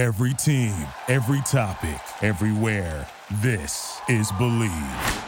Every team, every topic, everywhere. This is Bleav.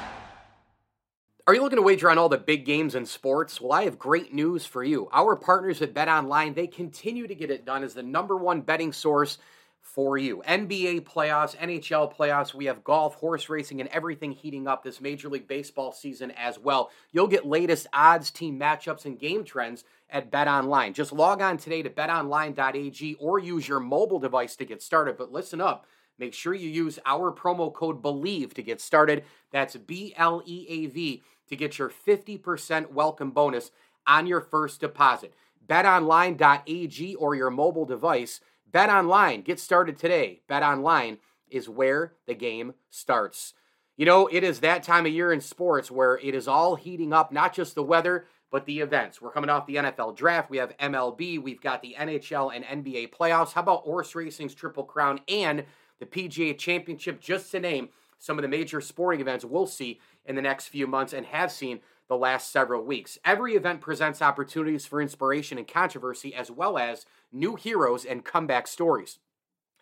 Are you looking to wager on all the big games in sports? Well, I have great news for you. Our partners at Bet Online, they continue to get it done as the number one betting source for you. NBA playoffs, NHL playoffs, we have golf, horse racing, and everything heating up this Major League Baseball season as well. You'll get latest odds, team matchups, and game trends at Bet Online. Just log on today to betonline.ag or use your mobile device to get started. But listen up. Make sure you use our promo code BLEAV to get started. That's B L E A V to get your 50% welcome bonus on your first deposit. BetOnline.ag or your mobile device. Bet Online, get started today. Bet Online is where the game starts. You know, it is that time of year in sports where it is all heating up, not just the weather, but the events. We're coming off the NFL draft. We have MLB. We've got the NHL and NBA playoffs. How about horse racing's Triple Crown and the PGA Championship, just to name some of the major sporting events we'll see in the next few months and have seen the last several weeks. Every event presents opportunities for inspiration and controversy, as well as new heroes and comeback stories.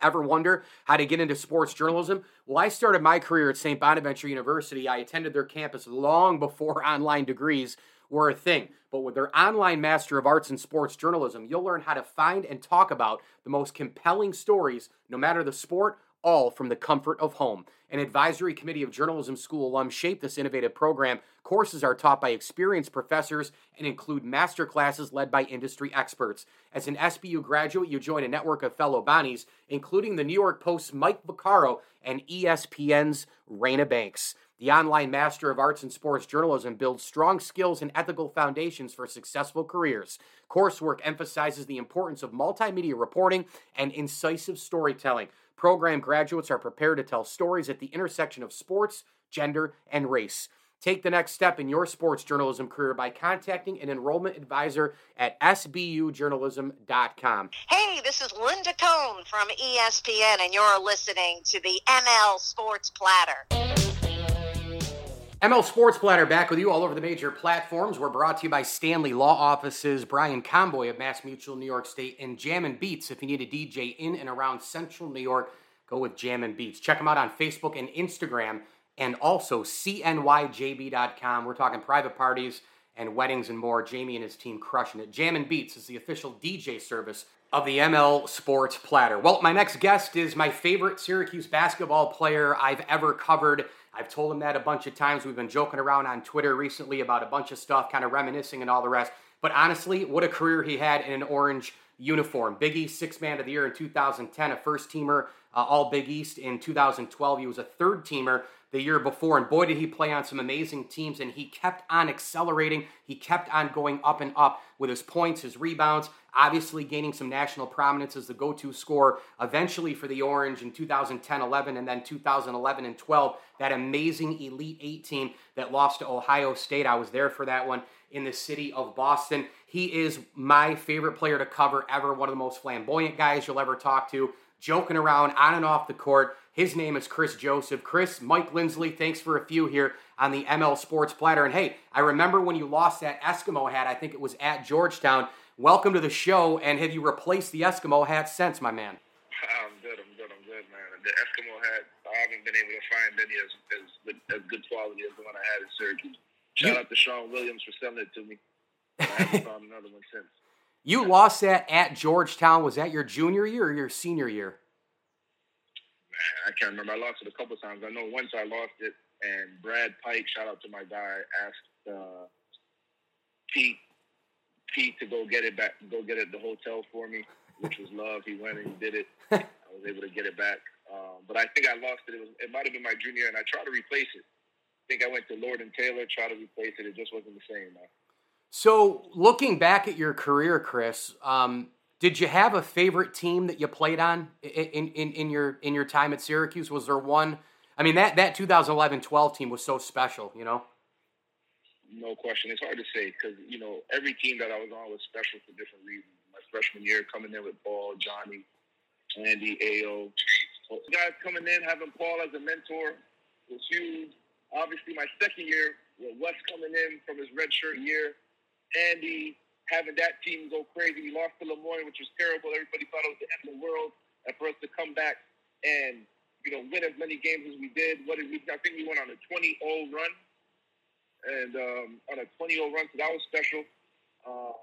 Ever wonder how to get into sports journalism? Well, I started my career at St. Bonaventure University. I attended their campus long before online degrees were a thing. But with their online Master of Arts in Sports Journalism, you'll learn how to find and talk about the most compelling stories, no matter the sport all from the comfort of home. An advisory committee of journalism school alums shaped this innovative program. Courses are taught by experienced professors and include master classes led by industry experts. As an SBU graduate, you join a network of fellow Bonnies, including the New York Post's Mike Vaccaro and ESPN's Raina Banks. The online Master of Arts in Sports Journalism builds strong skills and ethical foundations for successful careers. Coursework emphasizes the importance of multimedia reporting and incisive storytelling. Program graduates are prepared to tell stories at the intersection of sports, gender, and race. Take the next step in your sports journalism career by contacting an enrollment advisor at sbujournalism.com. Hey, this is Linda Cohn from ESPN, and you're listening to the ML Sports Platter. ML Sports Platter back with you all over the major platforms. We're brought to you by Stanley Law Offices, Brian Comboy of Mass Mutual New York State, and Jammin' Beats. If you need a DJ in and around Central New York, go with Jammin' Beats. Check them out on Facebook and Instagram, and also cnyjb.com. We're talking private parties and weddings and more. Jamie and his team crushing it. Jammin' Beats is the official DJ service of the ML Sports Platter. Well, my next guest is my favorite Syracuse basketball player I've ever covered. I've told him that a bunch of times. We've been joking around on Twitter recently about a bunch of stuff, kind of reminiscing and all the rest. But honestly, what a career he had in an orange uniform. Big East Six Man of the Year in 2010, a first teamer, uh, All Big East in 2012. He was a third teamer the year before, and boy, did he play on some amazing teams. And he kept on accelerating. He kept on going up and up with his points, his rebounds, obviously gaining some national prominence as the go to scorer eventually for the Orange in 2010 11 and then 2011 and 12. That amazing Elite 18 that lost to Ohio State. I was there for that one in the city of Boston. He is my favorite player to cover ever, one of the most flamboyant guys you'll ever talk to, joking around on and off the court. His name is Kris Joseph. Kris, Mike Lindsley, thanks for a few here on the ML Sports Platter. And hey, I remember when you lost that Eskimo hat, I think it was at Georgetown. Welcome to the show, and have you replaced the Eskimo hat since, my man? I'm good, I'm good, I'm good, man. The Eskimo hat, I haven't been able to find any as, as, as good quality as the one I had in Syracuse. Shout out to Sean Williams for selling it to me. I haven't found another one since. You lost that at Georgetown. Was that your junior year or your senior year? Man, I can't remember. I lost it a couple times. I know once I lost it, and Brad Pike, shout out to my guy, asked uh, Pete Pete to go get it back, go get it at the hotel for me, which was love. He went and he did it. I was able to get it back. Um, but I think I lost it. It, was, it might have been my junior, year and I tried to replace it. I think I went to Lord and Taylor, tried to replace it. It just wasn't the same. Man. So, looking back at your career, Kris, um, did you have a favorite team that you played on in, in, in your in your time at Syracuse? Was there one? I mean, that that 2011-12 team was so special, you know. No question. It's hard to say because you know every team that I was on was special for different reasons. My freshman year, coming in with Paul, Johnny, Andy, Ao, guys coming in having Paul as a mentor was huge. Obviously, my second year with Wes coming in from his redshirt year, Andy having that team go crazy. We lost to Lemoyne, which was terrible. Everybody thought it was the end of the world. And for us to come back and you know win as many games as we did. What did we? I think we went on a 20-0 run, and um, on a 20-0 run, so that was special. Uh,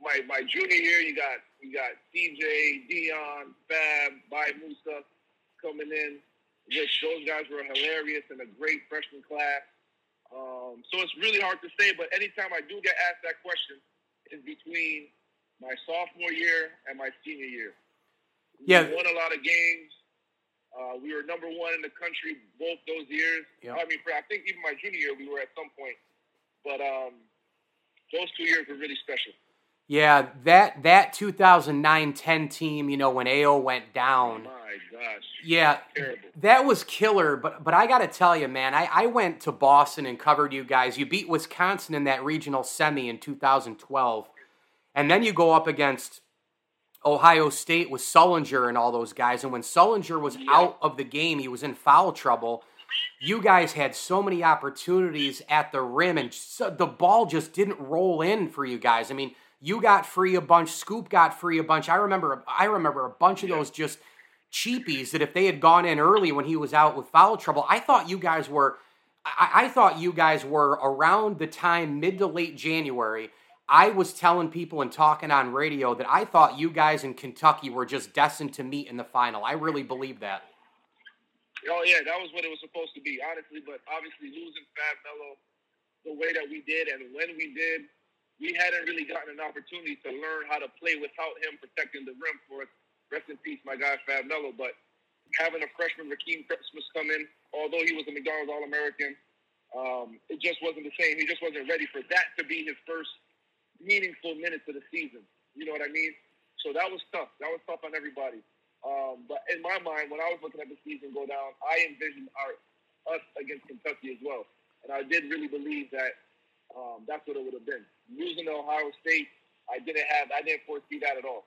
my my junior year, you got you got DJ, Dion, Fab, Baye Moussa coming in. Which those guys were hilarious and a great freshman class. Um, so it's really hard to say, but anytime I do get asked that question, is between my sophomore year and my senior year. We Yeah. won a lot of games. Uh, we were number one in the country both those years. Yeah. I mean, for, I think even my junior year we were at some point, but um, those two years were really special. Yeah, that that 2009-10 team, you know, when AO went down. Oh my gosh, Yeah, terrible. that was killer. But but I got to tell you, man, I, I went to Boston and covered you guys. You beat Wisconsin in that regional semi in 2012, and then you go up against Ohio State with Sullinger and all those guys. And when Sullinger was out of the game, he was in foul trouble. You guys had so many opportunities at the rim, and so, the ball just didn't roll in for you guys. I mean, you got free a bunch, Scoop got free a bunch. I remember, I remember a bunch of those just cheapies that if they had gone in early when he was out with foul trouble, I thought you guys were, I, I thought you guys were around the time mid to late January. I was telling people and talking on radio that I thought you guys in Kentucky were just destined to meet in the final. I really believe that. Oh yeah, that was what it was supposed to be, honestly. But obviously, losing Fab Melo the way that we did and when we did, we hadn't really gotten an opportunity to learn how to play without him protecting the rim for us. Rest in peace, my guy Fab Melo. But having a freshman Rakeem Christmas come in, although he was a McDonald's All American, um, it just wasn't the same. He just wasn't ready for that to be his first meaningful minutes of the season. You know what I mean? So that was tough. That was tough on everybody. Um, but in my mind, when I was looking at the season go down, I envisioned our us against Kentucky as well, and I did really believe that um, that's what it would have been. Losing to Ohio State, I didn't have, I didn't foresee that at all.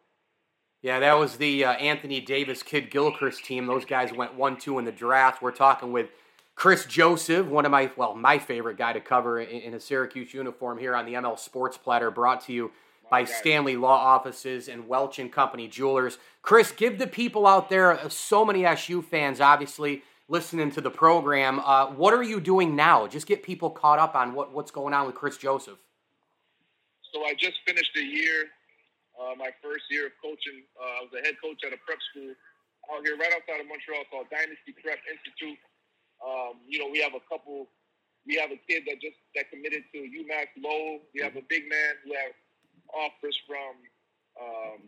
Yeah, that was the uh, Anthony Davis Kidd-Gilchrist team. Those guys went 1 2 in the draft. We're talking with Kris Joseph, one of my, well, my favorite guy to cover in, in a Syracuse uniform here on the ML Sports Platter, brought to you by. Stanley Law Offices and Welch and Company Jewelers. Kris, give the people out there, uh, so many SU fans, obviously, listening to the program. Uh, what are you doing now? Just get people caught up on what, what's going on with Kris Joseph. So I just finished a year, uh, my first year of coaching. Uh, I was a head coach at a prep school out here right outside of Montreal called Dynasty Prep Institute. Um, you know, we have a couple. We have a kid that just that committed to UMass Lowell. We have a big man who have offers from um,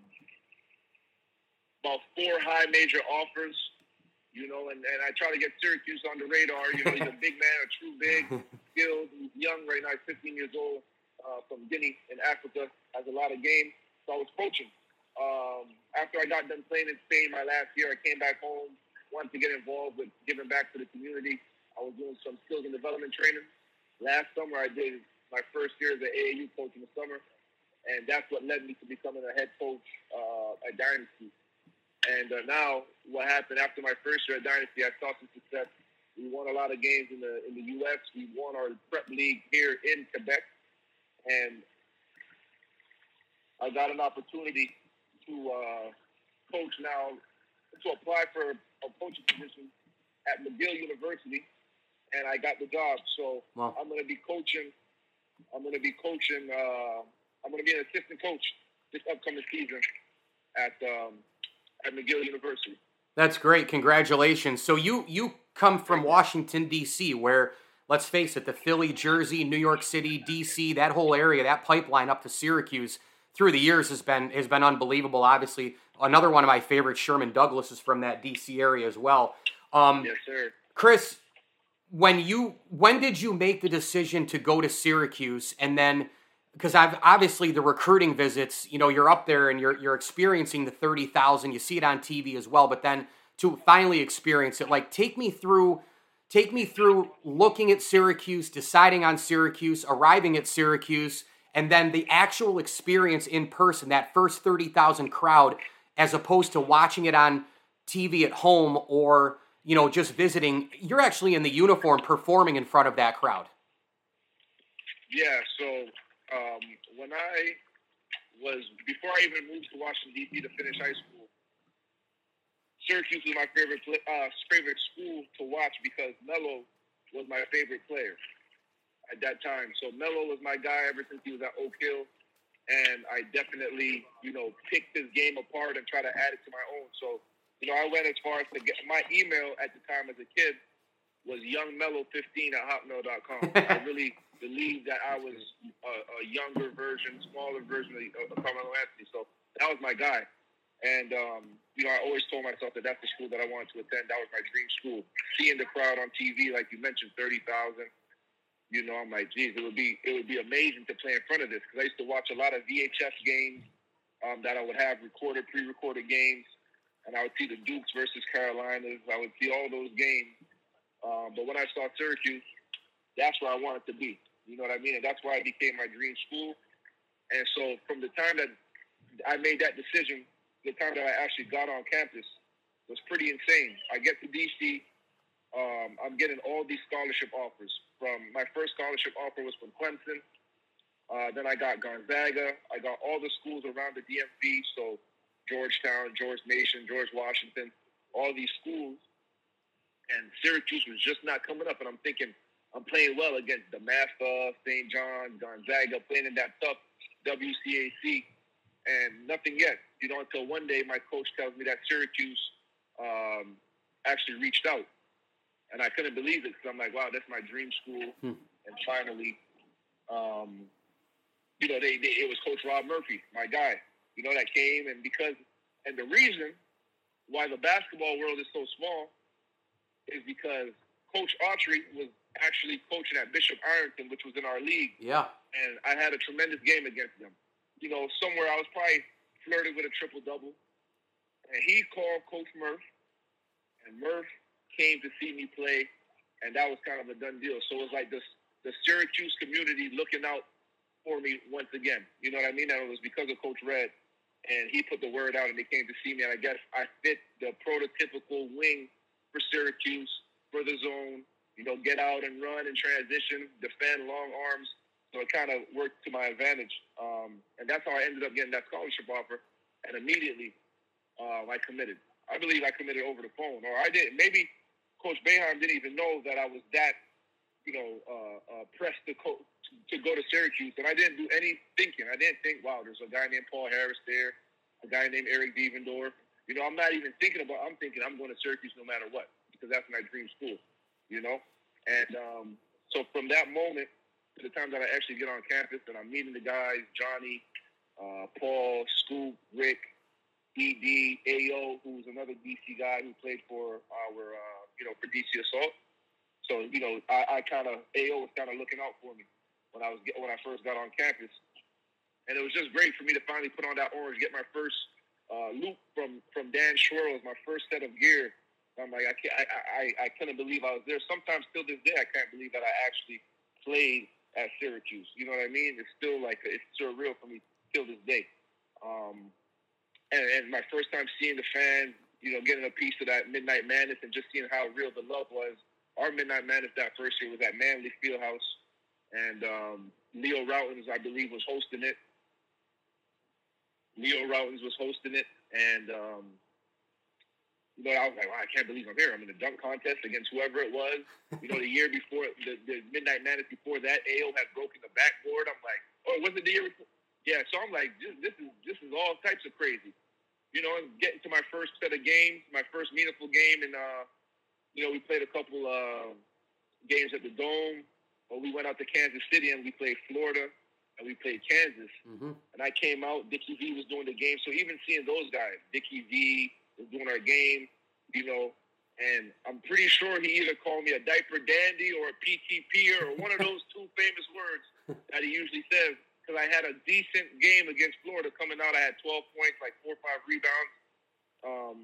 about four high major offers. You know, and, and I try to get Syracuse on the radar. You know, he's a big man, a true big, skilled. Young right now. He's 15 years old uh, from Guinea in Africa. Has a lot of game. So I was coaching. Um, after I got done playing in Spain my last year, I came back home. Wanted to get involved with giving back to the community. I was doing some skills and development training. Last summer, I did my first year as an AAU coach in the summer, and that's what led me to becoming a head coach uh, at Dynasty. And uh, now, what happened after my first year at Dynasty, I saw some success. We won a lot of games in the in the U.S. We won our prep league here in Quebec, and I got an opportunity to uh, coach now to apply for a coaching position at McGill University, and I got the job. So Wow. I'm going to be coaching. I'm going to be coaching. Uh, I'm going to be an assistant coach this upcoming season at um, at McGill University. That's great. Congratulations. So you you come from Washington D.C., where let's face it, the Philly, Jersey, New York City, D.C., that whole area, that pipeline up to Syracuse through the years has been has been unbelievable. Obviously, another one of my favorites, Sherman Douglas, is from that D.C. area as well. Um, Yes, sir. Chris, when you when did you make the decision to go to Syracuse and then because I've obviously the recruiting visits, you know, you're up there and you're you're experiencing the 30,000, you see it on TV as well, but then to finally experience it, like take me through take me through looking at Syracuse, deciding on Syracuse, arriving at Syracuse, and then the actual experience in person, that first 30,000 crowd as opposed to watching it on TV at home or you know, just visiting, you're actually in the uniform performing in front of that crowd. Yeah. So um, when I was before I even moved to Washington D.C. to finish high school, Syracuse was my favorite uh, favorite school to watch because Melo was my favorite player at that time. So Melo was my guy ever since he was at Oak Hill, and I definitely you know picked his game apart and try to add it to my own. So you know I went as far as to get my email at the time as a kid was youngmellow15 at hotmail.com. I really believed that I was a, a younger version, smaller version of, of Carmelo Anthony. So that was my guy. And, um, you know, I always told myself that that's the school that I wanted to attend. That was my dream school. Seeing the crowd on TV, like you mentioned, 30,000, you know, I'm like, geez, it would be, it would be amazing to play in front of this. Cause I used to watch a lot of VHS games um, that I would have recorded, pre-recorded games. And I would see the Dukes versus Carolinas. I would see all those games. Um, but when I saw Syracuse, that's where I wanted to be. You know what I mean? And that's why it became my dream school. And so from the time that I made that decision the time that I actually got on campus was pretty insane. I get to DC, um, I'm getting all these scholarship offers. From my first scholarship offer was from Clemson. Uh, then I got Gonzaga. I got all the schools around the DMV, so Georgetown, George Mason, George Washington, all these schools. And Syracuse was just not coming up. And I'm thinking, I'm playing well against the DeMatha, St. John, Gonzaga, playing in that tough WCAC and nothing yet. You know, until one day my coach tells me that Syracuse um, actually reached out, and I couldn't believe it because I'm like, wow, that's my dream school. Hmm. And finally, um, you know, they, they it was Coach Rob Murphy, my guy. You know, that came and because and the reason why the basketball world is so small is because Coach Autry was actually coaching at Bishop Ireton, which was in our league. Yeah. And I had a tremendous game against them you know, somewhere I was probably flirting with a triple double. And he called Coach Murph, and Murph came to see me play, and that was kind of a done deal. So it was like this the Syracuse community looking out for me once again. You know what I mean? And it was because of Coach Red. And he put the word out and they came to see me. And I guess I fit the prototypical wing for Syracuse, for the zone, you know, get out and run and transition, defend long arms, so it kind of worked to my advantage. Um, and that's how I ended up getting that scholarship offer. And immediately uh, I committed. I believe I committed over the phone. Or I didn't. Maybe Coach Boeheim didn't even know that I was that, you know, uh, uh, pressed to, co- to go to Syracuse. And I didn't do any thinking. I didn't think, wow, there's a guy named Paul Harris there, a guy named Eric Devendorf. You know, I'm not even thinking about, I'm thinking I'm going to Syracuse no matter what because that's my dream school, you know? And um, so from that moment, the time that I actually get on campus and I'm meeting the guys, Johnny, uh, Paul, Scoop, Rick, ED, AO, who's another DC guy who played for our, uh, you know, for DC Assault. So, you know, I, I kind of, AO was kind of looking out for me when I was, when I first got on campus. And it was just great for me to finally put on that orange, get my first uh, loop from, from Dan Schwirl, my first set of gear. I'm like, I, can't, I, I, I couldn't believe I was there. Sometimes till this day, I can't believe that I actually played at Syracuse. You know what I mean? It's still like it's surreal for me till this day. Um, and, and my first time seeing the fans, you know, getting a piece of that Midnight Madness and just seeing how real the love was. Our Midnight Madness that first year was at Manley Fieldhouse, and um, Leo Rautins, I believe, was hosting it. Leo Rautins was hosting it, and um, you know, I was like, wow, I can't believe I'm here. I'm in a dunk contest against whoever it was. You know, the year before, the, the Midnight Madness before that, AO had broken the backboard. I'm like, oh, was it the year before? Yeah, so I'm like, this, this is this is all types of crazy. You know, and getting to my first set of games, my first meaningful game, and uh, you know, we played a couple uh, games at the Dome. But we went out to Kansas City and we played Florida and we played Kansas. Mm-hmm. And I came out. Dickie V was doing the game, so even seeing those guys, Dickie V, doing our game, you know, and I'm pretty sure he either called me a diaper dandy or a PTP or one of those two famous words that he usually says. Because I had a decent game against Florida coming out. I had 12 points, like four or five rebounds. Um,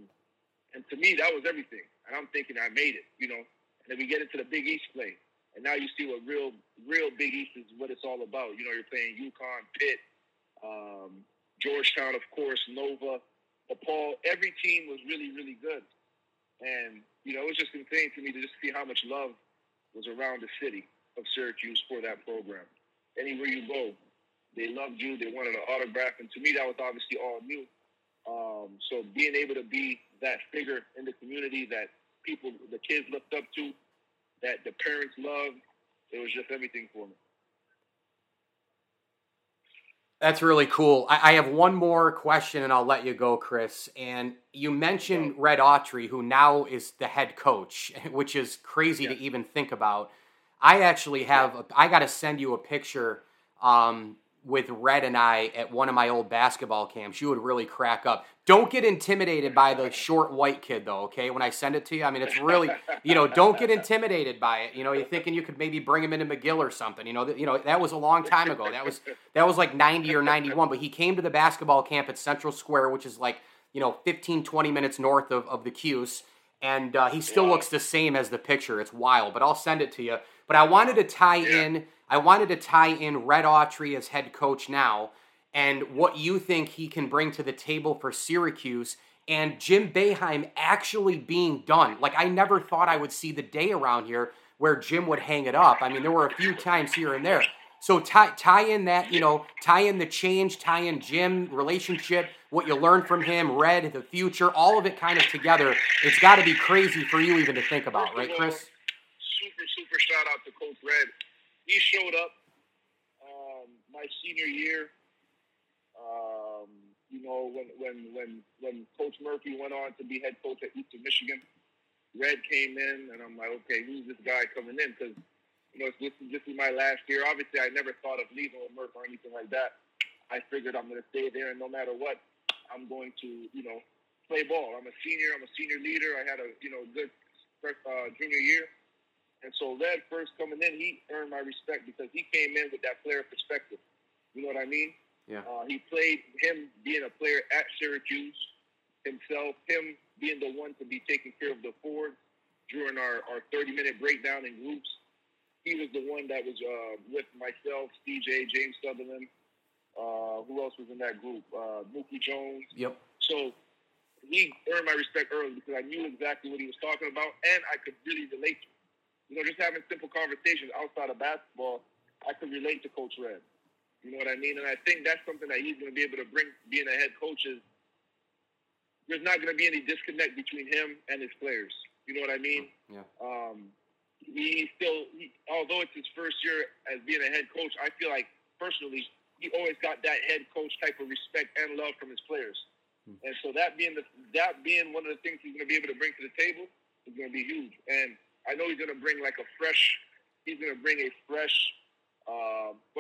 and to me, that was everything. And I'm thinking I made it, you know. And then we get into the Big East play. And now you see what real, real Big East is what it's all about. You know, you're playing UConn, Pitt, um, Georgetown, of course, Nova, Paul, every team was really, really good. And, you know, it was just insane to me to just see how much love was around the city of Syracuse for that program. Anywhere you go, they loved you. They wanted an autograph. And to me, that was obviously all new. Um, so being able to be that figure in the community that people, the kids looked up to, that the parents loved. It was just everything for me. That's really cool. I, I, have one more question and I'll let you go, Kris. And you mentioned Red Autry, who now is the head coach, which is crazy yeah. to even think about. I actually have, a, I got to send you a picture um, with Red and I at one of my old basketball camps. You would really crack up. Don't get intimidated by the short white kid, though, okay? When I send it to you, I mean, it's really, you know, don't get intimidated by it. You know, you're thinking you could maybe bring him into McGill or something. You know, that, you know, that was a long time ago. That was that was like 90 or 91. But he came to the basketball camp at Central Square, which is like, you know, 15, 20 minutes north of, of the Cuse. And uh, he still looks the same as the picture. It's wild, but I'll send it to you. But I wanted to tie yeah. in I wanted to tie in Red Autry as head coach now and what you think he can bring to the table for Syracuse and Jim Boeheim actually being done. Like, I never thought I would see the day around here where Jim would hang it up. I mean, there were a few times here and there. So tie, tie in that, you know, tie in the change, tie in Jim relationship, what you learned from him, Red, the future, all of it kind of together. It's got to be crazy for you even to think about, right, Kris? Super, shout out to Coach Red he showed up um, my senior year. Um, you know, when when when when Coach Murphy went on to be head coach at Eastern Michigan, Red came in, and I'm like, okay, who's this guy coming in? Because you know, this is is my last year. Obviously, I never thought of leaving with Murphy or anything like that. I figured I'm going to stay there, and no matter what, I'm going to you know play ball. I'm a senior. I'm a senior leader. I had a you know good first, uh, junior year. And so Red first coming in, he earned my respect because he came in with that player perspective. You know what I mean? Yeah. Uh, he played him being a player at Syracuse himself, him being the one to be taking care of the forward during our, our 30 minute breakdown in groups. He was the one that was uh, with myself, CJ, James Southerland. Uh, who else was in that group? Uh, Mookie Jones. Yep. So he earned my respect early because I knew exactly what he was talking about and I could really relate to you know, just having simple conversations outside of basketball, I could relate to Coach Red. You know what I mean? And I think that's something that he's going to be able to bring, being a head coach, is there's not going to be any disconnect between him and his players. You know what I mean? Yeah. Um, he still, he, although it's his first year as being a head coach, I feel like personally he always got that head coach type of respect and love from his players. Hmm. And so that being the that being one of the things he's going to be able to bring to the table is going to be huge. And I know he's going to bring like a fresh. He's going to bring a fresh.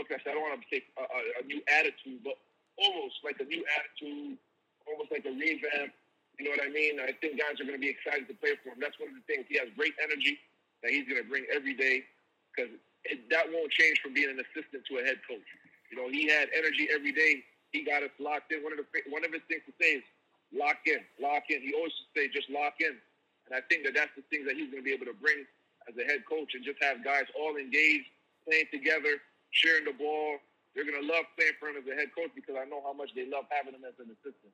Can I say? I don't want to say a, a, a new attitude, but almost like a new attitude, almost like a revamp. You know what I mean? I think guys are going to be excited to play for him. That's one of the things. He has great energy that he's going to bring every day because that won't change from being an assistant to a head coach. You know, he had energy every day. He got us locked in. One of the one of his things to say is lock in, lock in. He always say just lock in. And I think that that's the things that he's going to be able to bring as a head coach and just have guys all engaged, playing together, sharing the ball. They're going to love playing for him as a head coach because I know how much they love having him as an assistant.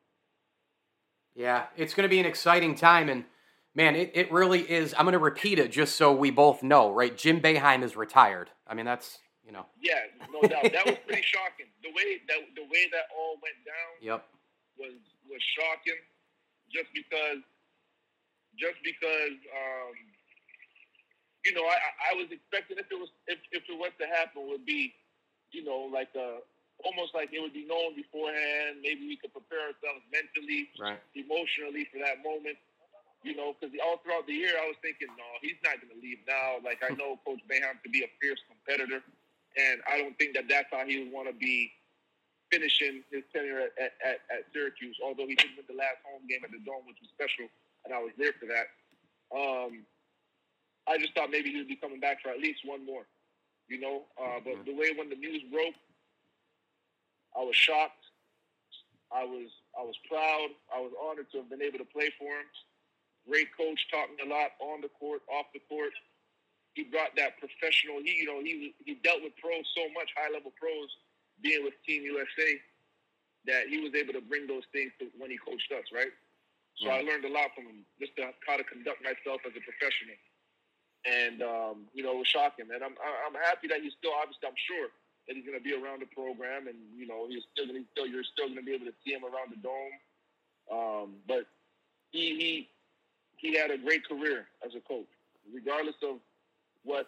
Yeah, it's going to be an exciting time. And man, it, it really is. I'm going to repeat it just so we both know, right? Jim Boeheim is retired. I mean, that's, you know. Yeah, no doubt. that was pretty shocking. The way that the way that all went down yep. was was shocking just because just because um, you know I, I was expecting if it was if, if it was to happen would be you know like a almost like it would be known beforehand. Maybe we could prepare ourselves mentally, right. emotionally for that moment. You know, because all throughout the year I was thinking, no, he's not going to leave now. Like I know Coach Boeheim to be a fierce competitor, and I don't think that that's how he would want to be finishing his tenure at, at, at, at Syracuse. Although he did win the last home game at the Dome, which was special and I was there for that. Um, I just thought maybe he would be coming back for at least one more, you know. Uh, but mm-hmm. the way when the news broke, I was shocked. I was I was proud. I was honored to have been able to play for him. Great coach, taught me a lot on the court, off the court. He brought that professional. He you know he he dealt with pros so much, high level pros, being with Team USA, that he was able to bring those things to when he coached us, right? So I learned a lot from him, just to how to conduct myself as a professional. And um, you know, it was shocking. And I'm I'm happy that he's still obviously I'm sure that he's going to be around the program, and you know, he's still going to still you're still going to be able to see him around the dome. Um, but he he he had a great career as a coach, regardless of what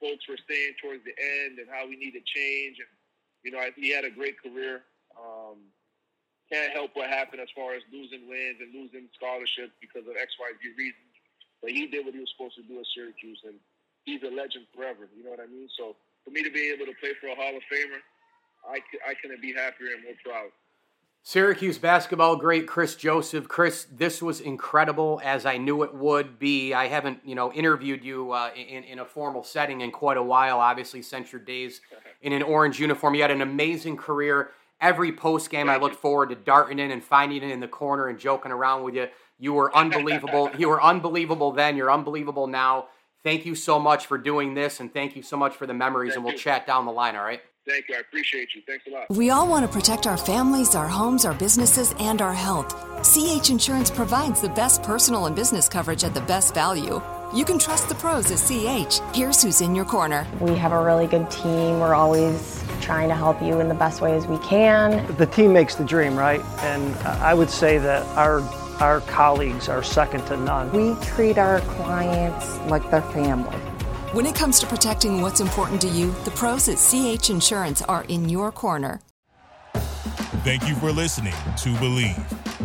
folks were saying towards the end and how we need to change. And you know, he had a great career. Um, can't help what happened as far as losing wins and losing scholarships because of X, Y, Z reasons. But he did what he was supposed to do at Syracuse, and he's a legend forever. You know what I mean? So for me to be able to play for a Hall of Famer, I, I couldn't be happier and more proud. Syracuse basketball great Kris Joseph. Kris, this was incredible as I knew it would be. I haven't, you know, interviewed you uh, in, in a formal setting in quite a while. Obviously, since your days in an orange uniform, you had an amazing career. Every post game, I look forward to darting in and finding it in the corner and joking around with you. You were unbelievable. you were unbelievable then. You're unbelievable now. Thank you so much for doing this, and thank you so much for the memories. Thank and we'll you. chat down the line. All right. Thank you. I appreciate you. Thanks a lot. We all want to protect our families, our homes, our businesses, and our health. CH Insurance provides the best personal and business coverage at the best value. You can trust the pros at CH. Here's who's in your corner. We have a really good team. We're always trying to help you in the best ways we can. The team makes the dream, right? And I would say that our our colleagues are second to none. We treat our clients like their family. When it comes to protecting what's important to you, the pros at CH Insurance are in your corner. Thank you for listening to Bleav.